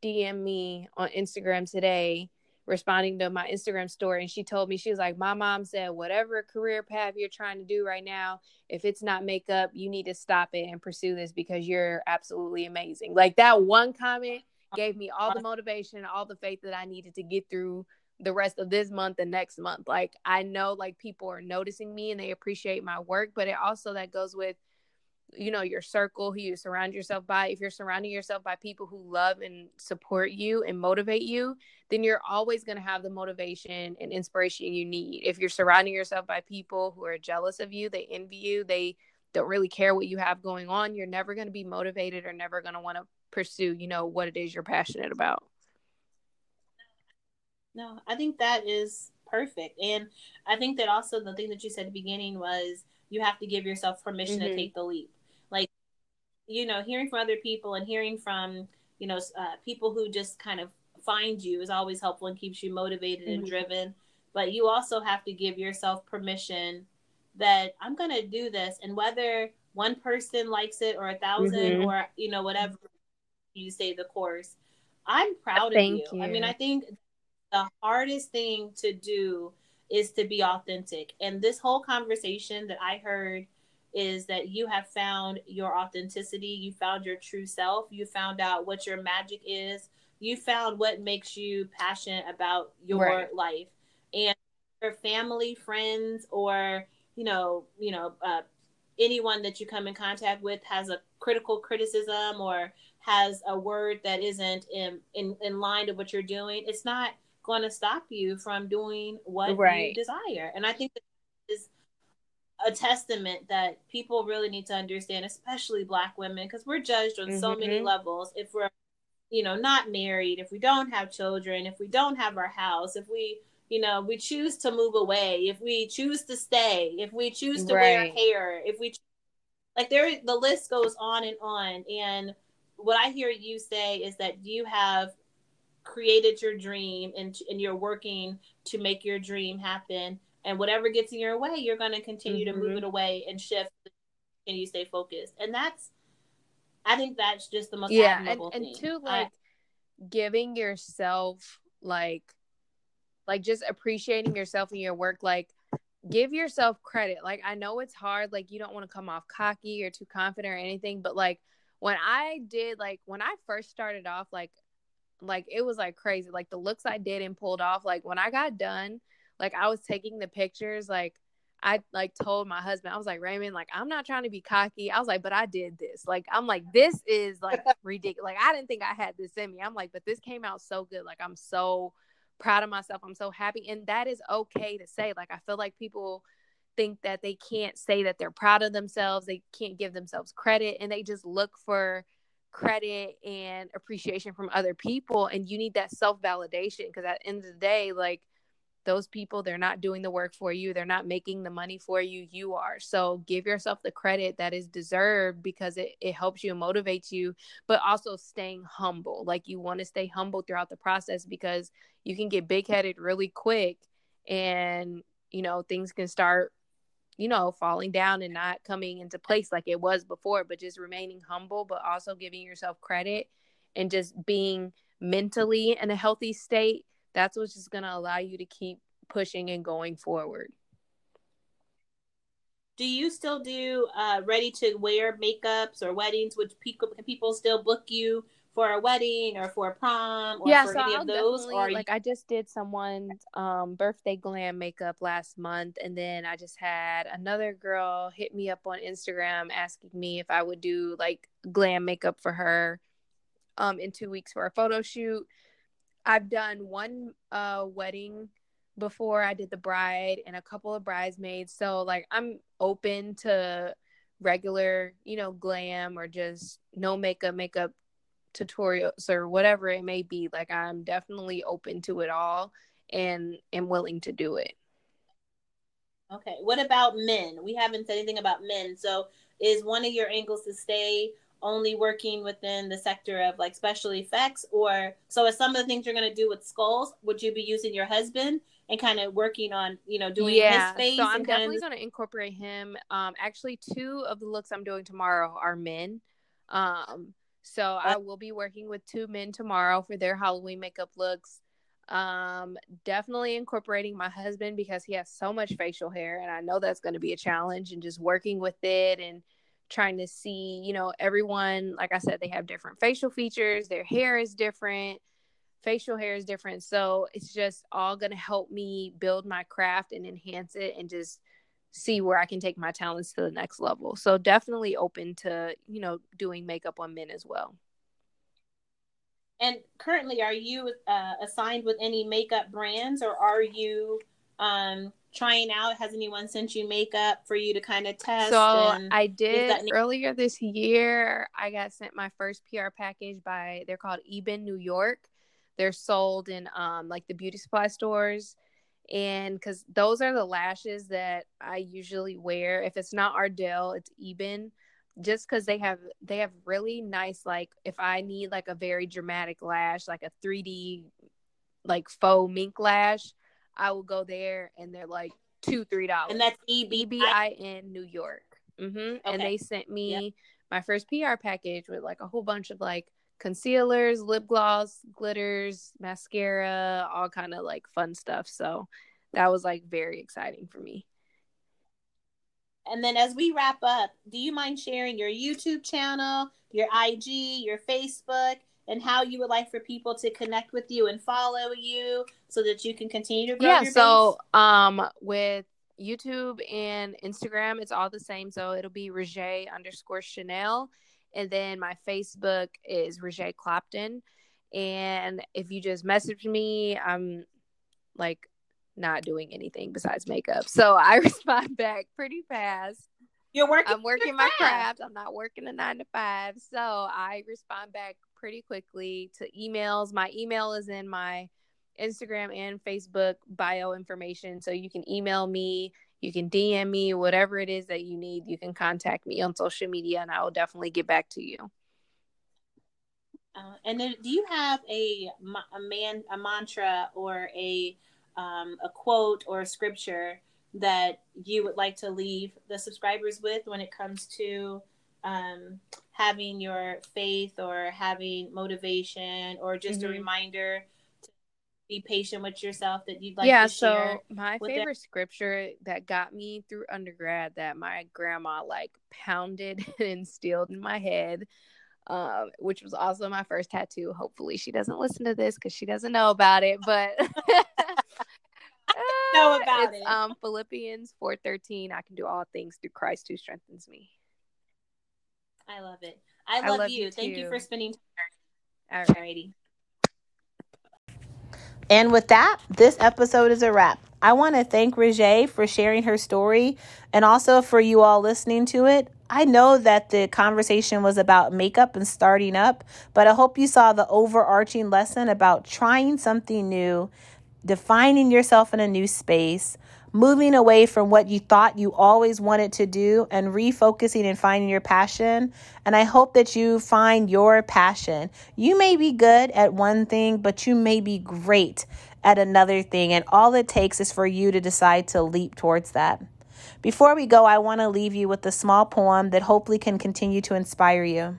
dm me on instagram today responding to my Instagram story and she told me she was like my mom said whatever career path you're trying to do right now if it's not makeup you need to stop it and pursue this because you're absolutely amazing. Like that one comment gave me all the motivation all the faith that I needed to get through the rest of this month and next month. Like I know like people are noticing me and they appreciate my work but it also that goes with you know your circle who you surround yourself by. If you're surrounding yourself by people who love and support you and motivate you then you're always going to have the motivation and inspiration you need. If you're surrounding yourself by people who are jealous of you they envy you they don't really care what you have going on you're never going to be motivated or never going to want to pursue you know what it is you're passionate about no i think that is perfect and i think that also the thing that you said at the beginning was you have to give yourself permission mm-hmm. to take the leap Like, you know, hearing from other people and hearing from, you know, uh, people who just kind of find you is always helpful and keeps you motivated mm-hmm. and driven. But you also have to give yourself permission that I'm going to do this. And whether one person likes it or a 1000 mm-hmm. or, you know, whatever you say the course, I'm proud Thank of you. you. I mean, I think the hardest thing to do is to be authentic. And this whole conversation that I heard is that you have found your authenticity, you found your true self, you found out what your magic is, you found what makes you passionate about your right. life. And your family, friends, or you know, you know, uh, anyone that you come in contact with has a critical criticism or has a word that isn't in in, in line to what you're doing, it's not going to stop you from doing what right. you desire. And I think that is a testament that people really need to understand, especially Black women, because we're judged on mm-hmm. so many mm-hmm. levels. If we're, you know, not married, if we don't have children, if we don't have our house, if we, you know, we choose to move away, if we choose to stay, if we choose to right. wear hair, if we, like, there, the list goes on and on. And what I hear you say is that you have created your dream and, and you're working to make your dream happen and whatever gets in your way you're going to continue mm-hmm. to move mm-hmm. it away and shift and you stay focused and that's i think that's just the most yeah and, and to like I, giving yourself like like just appreciating yourself and your work like give yourself credit like i know it's hard like you don't want to come off cocky or too confident or anything but like when i did like when i first started off like like it was like crazy like the looks i did and pulled off like when i got done like I was taking the pictures, like I like told my husband, I was like, Raymond, like I'm not trying to be cocky. I was like, but I did this. Like I'm like, this is like ridiculous. Like I didn't think I had this in me. I'm like, but this came out so good. Like I'm so proud of myself. I'm so happy. And that is okay to say. Like I feel like people think that they can't say that they're proud of themselves. They can't give themselves credit and they just look for credit and appreciation from other people. And you need that self validation because at the end of the day, like those people they're not doing the work for you they're not making the money for you you are. So give yourself the credit that is deserved because it, it helps you and motivates you but also staying humble. Like you want to stay humble throughout the process because you can get big headed really quick and you know things can start you know falling down and not coming into place like it was before but just remaining humble but also giving yourself credit and just being mentally in a healthy state that's what's just going to allow you to keep pushing and going forward. Do you still do uh, ready to wear makeups or weddings? Which people people still book you for a wedding or for a prom or yeah, for so any I'll of those or like you... i just did someone's um, birthday glam makeup last month and then i just had another girl hit me up on instagram asking me if i would do like glam makeup for her um, in two weeks for a photo shoot I've done one uh wedding before I did the bride and a couple of bridesmaids. So like I'm open to regular, you know, glam or just no makeup makeup tutorials or whatever it may be. Like I'm definitely open to it all and am willing to do it. Okay. What about men? We haven't said anything about men. So is one of your angles to stay only working within the sector of like special effects or so as some of the things you're going to do with skulls would you be using your husband and kind of working on you know doing yeah, his face so i'm definitely going to incorporate him. Um actually two of the looks i'm doing tomorrow are men. Um so i will be working with two men tomorrow for their halloween makeup looks. Um definitely incorporating my husband because he has so much facial hair and i know that's going to be a challenge and just working with it and trying to see you know everyone like i said they have different facial features their hair is different facial hair is different. So it's just all going to help me build my craft and enhance it and just see where i can take my talents to the next level. So definitely open to you know doing makeup on men as well. And currently, are you uh, assigned with any makeup brands, or are you um, trying out? Has anyone sent you makeup for you to kind of test? So I did any- earlier this year. I got sent my first PR package by they're called Ebin New York. They're sold in um, like the beauty supply stores and because those are the lashes that I usually wear. If it's not Ardell, it's Ebin. just because they have they have really nice like if i need like a very dramatic lash like a 3d like faux mink lash i will go there and they're like two three dollars and that's ebin new york mm-hmm. okay. and they sent me yep. my first pr package with like a whole bunch of like concealers lip gloss glitters mascara all kind of like fun stuff so that was like very exciting for me and then as we wrap up, do you mind sharing your YouTube channel, your IG, your Facebook, and how you would like for people to connect with you and follow you so that you can continue to grow yeah, so um with YouTube and Instagram, it's all the same. So it'll be Rajay underscore Chanel. And then my Facebook is Rajay Clopton. And if you just message me, I'm like not doing anything besides makeup. So I respond back pretty fast. You're working. I'm working my craft. I'm not working a nine to five. So I respond back pretty quickly to emails. My email is in my Instagram and Facebook bio information. So you can email me, you can DM me, whatever it is that you need. You can contact me on social media and I will definitely get back to you. Uh, and then do you have a, a man, a mantra or a um, a quote or a scripture that you would like to leave the subscribers with when it comes to um, having your faith or having motivation or just mm-hmm. a reminder to be patient with yourself that you'd like yeah, to share? so my favorite them? scripture that got me through undergrad that my grandma like pounded and instilled in my head um, which was also my first tattoo. Hopefully, she doesn't listen to this because she doesn't know about it. But know about it. Um, Philippians four thirteen. I can do all things through Christ who strengthens me. I love it. I love, I love you. you Thank you for spending time. Alrighty. And with that, this episode is a wrap. I want to thank Rajay for sharing her story and also for you all listening to it. I know that the conversation was about makeup and starting up, but I hope you saw the overarching lesson about trying something new defining yourself in a new space, moving away from what you thought you always wanted to do, and refocusing and finding your passion. And I hope that you find your passion. You may be good at one thing, but you may be great at another thing. And all it takes is for you to decide to leap towards that. Before we go, I want to leave you with a small poem that hopefully can continue to inspire you.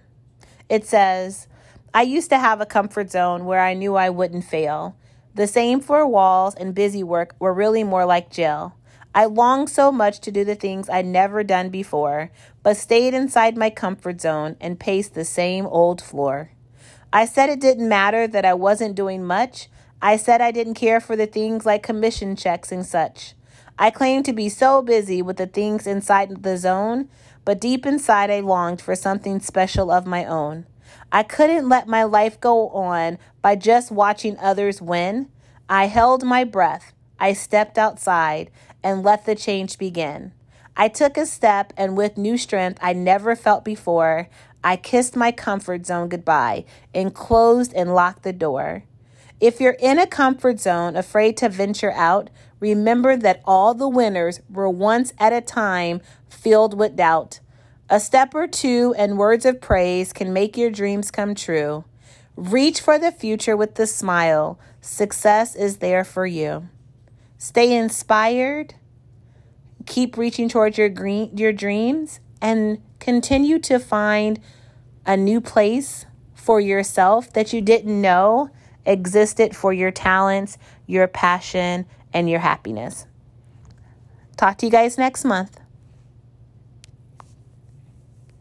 It says, I used to have a comfort zone where I knew I wouldn't fail. The same four walls and busy work were really more like jail. I longed so much to do the things I'd never done before, but stayed inside my comfort zone and paced the same old floor. I said it didn't matter that I wasn't doing much. I said I didn't care for the things like commission checks and such. I claimed to be so busy with the things inside the zone, but deep inside I longed for something special of my own. I couldn't let my life go on by just watching others win. I held my breath. I stepped outside and let the change begin. I took a step, and with new strength I never felt before, I kissed my comfort zone goodbye and closed and locked the door. If you're in a comfort zone, afraid to venture out, remember that all the winners were once at a time filled with doubt. A step or two and words of praise can make your dreams come true. Reach for the future with a smile. Success is there for you. Stay inspired. Keep reaching towards your green, your dreams and continue to find a new place for yourself that you didn't know existed for your talents, your passion, and your happiness. Talk to you guys next month.